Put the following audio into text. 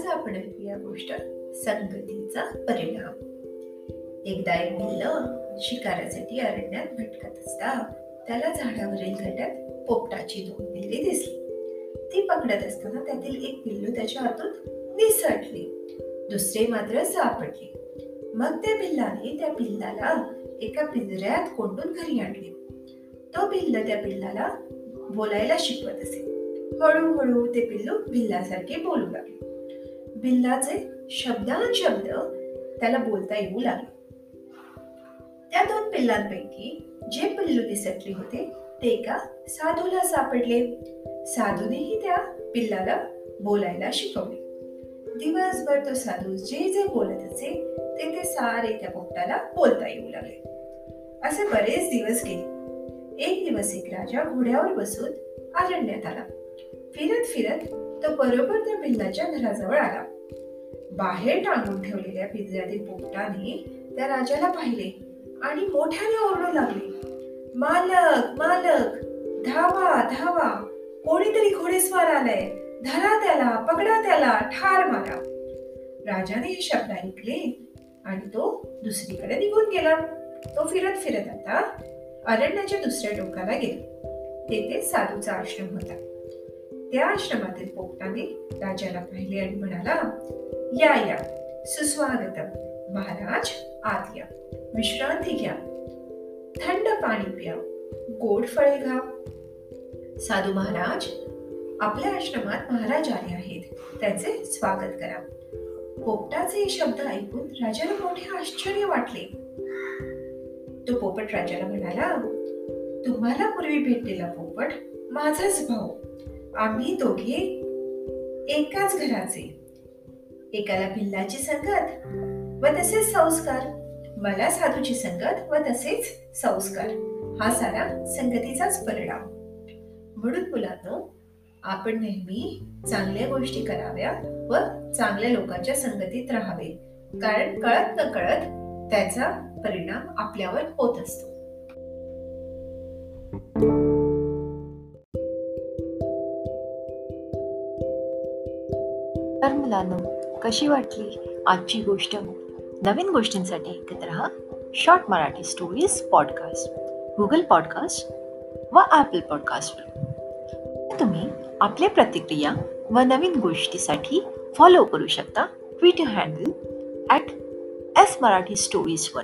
आज आपण ऐकूया गोष्ट संगतीचा परिणाम. एकदा एक पिल्ल शिकारासाठी अरण्यात भटकत असता त्याला झाडावरील घट्यात पोपटाची दोन पिल्ली दिसली. ती पकडत असताना त्यातील एक पिल्लू त्याच्या हातून निसटले. दुसरे मात्र सापडले. मग त्या पिल्लाने त्या पिल्लाला एका पिंजऱ्यात कोंडून घरी आणले. तो पिल्ल त्या पिल्लाला बोलायला शिकवत असे. हळूहळू ते पिल्लू भिल्लासारखे बोलू लागले. भिल्लाचे शब्दान शब्द त्याला बोलता येऊ लागले. त्या दोन पिल्लांपैकी जे पिल्लू निसटले होते ते एका साधूला सापडले. साधूनेही त्या पिल्लाला बोलायला शिकवले. दिवसभर तो साधू जे जे बोलत असे ते ते सारे त्या पोपटाला बोलता येऊ लागले. असे बरेच दिवस गेले. एक दिवस एक राजा घोड्यावर बसून अरण्यात आला. फिरत फिरत तो बरोबर त्या पिल्लाच्या घराजवळ आला. बाहेर टांगून ठेवलेल्या पिंजऱ्यातील पोपटाने त्या राजाला पाहिले आणि मोठ्याने ओरडू लागले. मालक मालक धावा धावा कोणीतरी घोडेस्वार आलाय. धरा त्याला पकडा त्याला ठार मारा. राजाने हे शब्द ऐकले आणि तो दुसरीकडे निघून गेला. तो फिरत फिरत आता अरण्याच्या दुसऱ्या टोकाला गेला. तेथे साधूचा आश्रम होता. त्या आश्रमातील पोपटाने राजाला पाहिले आणि म्हणाला या या सुस्वागतम. महाराज आत या. विश्रांती घ्या. थंड पाणी प्या. गोड फळे घा साधू महाराज आपल्या आश्रमात महाराज आले आहेत. त्याचे स्वागत करा. पोपटाचे शब्द ऐकून राजाला मोठे आश्चर्य वाटले. तो पोपट राजाला म्हणाला तुम्हाला पूर्वी भेटलेला पोपट माझाच भाऊ. आम्ही दोघे एकाच घराचे. एकाला भिल्लाची संगत व तसेच संस्कार. मला साधूची संगत व तसेच संस्कार. हा सारा संगतीचाच परिणाम. म्हणून मुलांनो आपण नेहमी चांगल्या गोष्टी कराव्या व चांगल्या लोकांच्या संगतीत राहावे. कारण कळत न कळत त्याचा परिणाम आपल्यावर होत असतो. तर मुलांनो, कशी वाटली आजची गोष्ट? नवीन गोष्टींसाठी ऐकत रहा short Marathi stories podcast Google podcast व ॲपल पॉडकास्टवर तुम्ही आपल्या प्रतिक्रिया व नवीन गोष्टीसाठी फॉलो करू शकता Twitter handle at S Marathi स्टोरीजवर